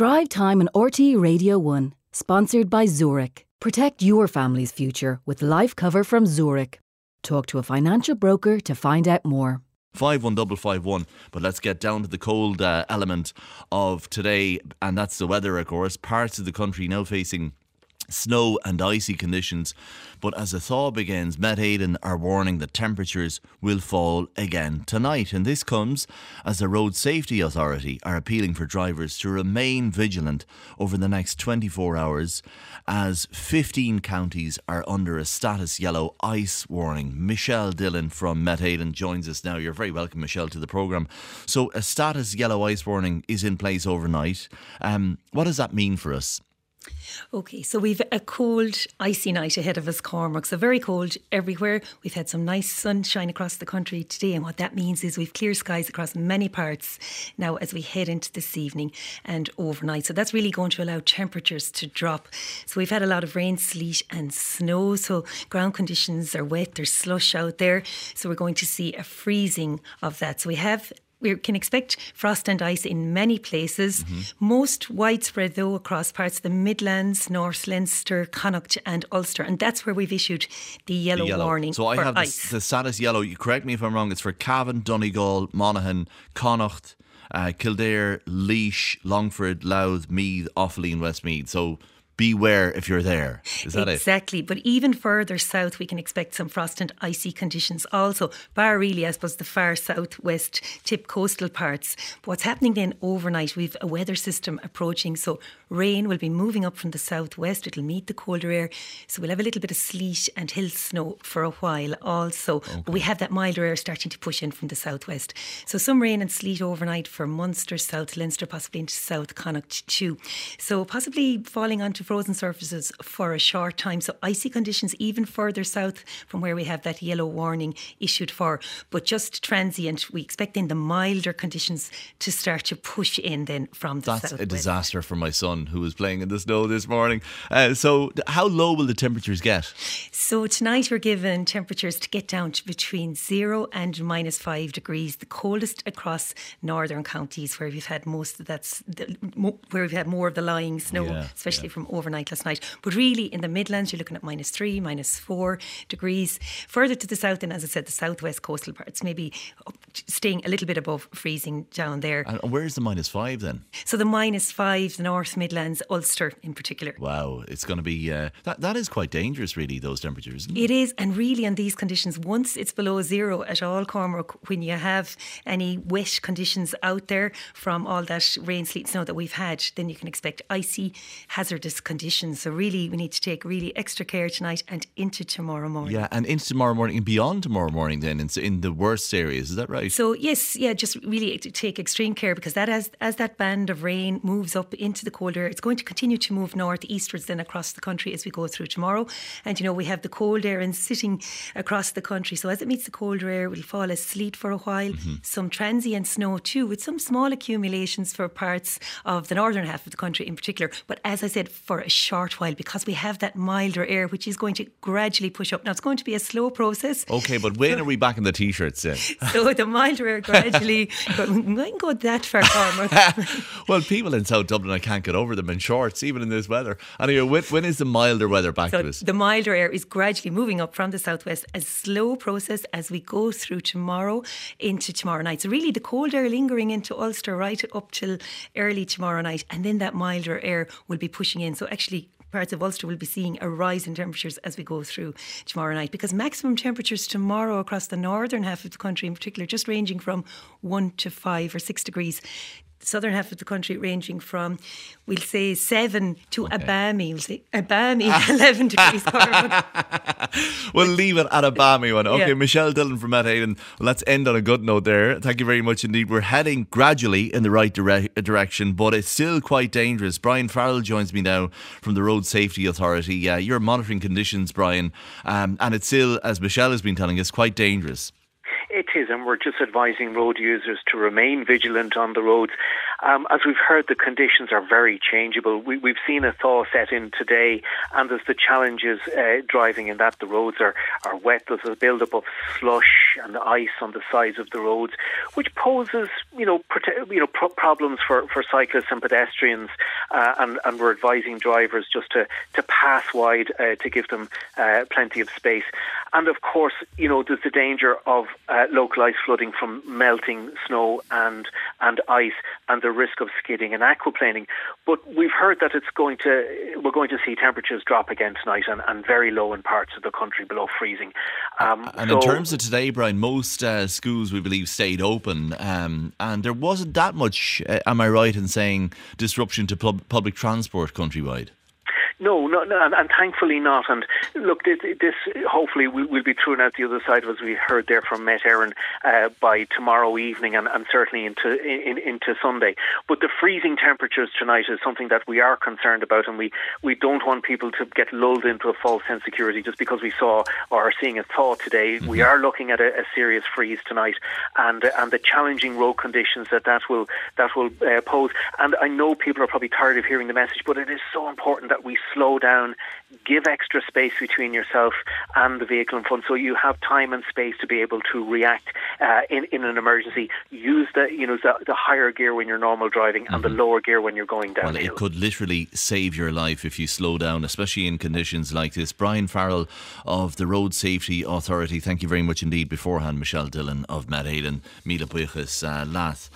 Drive Time on RTÉ Radio 1, sponsored by Zurich. Protect your family's future with life cover from Zurich. Talk to a financial broker to find out more. 51551. But let's get down to the cold uh, element of today, and that's the weather, of course. Parts of the country now facing snow and icy conditions. But as the thaw begins, Met Éireann are warning that temperatures will fall again tonight. And this comes as the Road Safety Authority are appealing for drivers to remain vigilant over the next 24 hours as 15 counties are under a status yellow ice warning. Michelle Dillon from Met Éireann joins us now. You're very welcome, Michelle, to the programme. So, a status yellow ice warning is in place overnight. Um, what does that mean for us? Okay, so we've a cold, icy night ahead of us, Cormac. So very cold everywhere. We've had some nice sunshine across the country today, and what that means is we've clear skies across many parts now as we head into this evening and overnight. So that's really going to allow temperatures to drop. So we've had a lot of rain, sleet, and snow. So ground conditions are wet. There's slush out there. So we're going to see a freezing of that. So we have we can expect frost and ice in many places. Mm-hmm. Most widespread, though, across parts of the Midlands, North Leinster, Connacht, and Ulster. And that's where we've issued the yellow, the yellow. warning. So I for have ice. The, the status yellow. You correct me if I'm wrong. It's for Cavan, Donegal, Monaghan, Connacht, uh, Kildare, Laois, Longford, Louth, Meath, Offaly, and Westmeath. So beware if you're there. Is that exactly. it? Exactly. But even further south, we can expect some frost and icy conditions also, bar really, I suppose, the far southwest tip coastal parts. But what's happening then overnight, we've a weather system approaching. So rain will be moving up from the southwest. It'll meet the colder air. So we'll have a little bit of sleet and hill snow for a while also. Okay. But we have that milder air starting to push in from the southwest. So some rain and sleet overnight for Munster, South Leinster, possibly into South Connacht too. So possibly falling onto frozen surfaces for a short time. So icy conditions even further south from where we have that yellow warning issued for, but just transient. We expect then the milder conditions to start to push in then from the south. That's a disaster for my son who was playing in the snow this morning. Uh, so, how low will the temperatures get? So tonight we're given temperatures to get down to between zero and minus five degrees. The coldest across northern counties, where we've had most of that's where we've had more of the lying snow, Yeah, especially yeah. from overnight last night. But really, in the Midlands, you're looking at minus three, minus four degrees. Further to the south, and as I said, the southwest coastal parts, maybe up, staying a little bit above freezing down there. And where's the minus five then? So the minus five, the North Midlands, Ulster in particular. Wow, it's going to be uh, that. That is quite dangerous, really. Those temperatures. Isn't it? It is, and really, in these conditions, once it's below zero at all, Cormac, when you have any wet conditions out there from all that rain, sleet, snow that we've had, then you can expect icy, hazardous conditions. So, really, we need to take really extra care tonight and into tomorrow morning. Yeah, and into tomorrow morning and beyond tomorrow morning. Then in, in the worst areas, is that right? So yes, yeah, just really take extreme care because that as as that band of rain moves up into the colder, it's going to continue to move north eastwards then across the country as we go through tomorrow. And you know we have the cold air and sitting across the country. So as it meets the colder air, it will fall as sleet for a while, Mm-hmm. some transient snow too, with some small accumulations for parts of the northern half of the country in particular. But as I said, for a short while because we have that milder air, which is going to gradually push up. Now it's going to be a slow process. Okay, but when are we back in the t-shirts then? So the milder air gradually, we mightn't go that far, well, people in South Dublin, I can't get over them in shorts, even in this weather. Anyway, when, when is the milder weather back So to us? the milder air is gradually moving up from the southwest, a slow process as we go through tomorrow into tomorrow night. So really, the cold air lingering into Ulster right up till early tomorrow night, and then that milder air will be pushing in. So actually. Parts of Ulster will be seeing a rise in temperatures as we go through tomorrow night because maximum temperatures tomorrow across the northern half of the country, in particular, just ranging from one to five or six degrees southern half of the country ranging from, we'll say, 7 to Okay. a balmy, we'll say, a balmy 11 degrees. Cormac. We'll leave it at a balmy one. Okay, Yeah. Michelle Dillon from Met Éireann. Well, let's end on a good note there. Thank you very much indeed. We're heading gradually in the right dire- direction, but it's still quite dangerous. Brian Farrell joins me now from the Road Safety Authority. Yeah, you're monitoring conditions, Brian, um, and it's still, as Michelle has been telling us, quite dangerous. It is, and we're just advising road users to remain vigilant on the roads Um, as we've heard, the conditions are very changeable. We, have seen a thaw set in today, and there's the challenges uh, driving in that the roads are, are wet. There's a build-up of slush and the ice on the sides of the roads, which poses, you know, prote- you know, pro- problems for, for cyclists and pedestrians. Uh, and, and we're advising drivers just to, to pass wide uh, to give them uh, plenty of space. And of course, you know, there's the danger of uh, localized flooding from melting snow and and ice, and the risk of skidding and aquaplaning. But we've heard that it's going to we're going to see temperatures drop again tonight, and, and very low in parts of the country below freezing. Um, and so in terms of today, Brian, most uh, schools we believe stayed open, um, and there wasn't that much. Uh, am I right in saying disruption to pub- public transport countrywide? No, no, no and, and, thankfully not. And look, this, this hopefully will, will, be thrown out the other side, as we heard there from Met Éireann, uh, by tomorrow evening and, and certainly into in, into Sunday. But the freezing temperatures tonight is something that we are concerned about, and we, we don't want people to get lulled into a false sense of security just because we saw or are seeing a thaw today. Mm-hmm. We are looking at a, a, serious freeze tonight, and and the challenging road conditions that that will that will uh, pose. And I know people are probably tired of hearing the message, but it is so important that we slow down, give extra space between yourself and the vehicle in front, so you have time and space to be able to react uh, in in an emergency. Use the you know the, the higher gear when you're normal driving mm-hmm. and the mm-hmm. lower gear when you're going down. Well, it could literally save your life if you slow down, especially in conditions like this. Brian Farrell of the Road Safety Authority, thank you very much indeed. Beforehand, Michelle Dillon of Mad Mila Buichas, uh, Lath.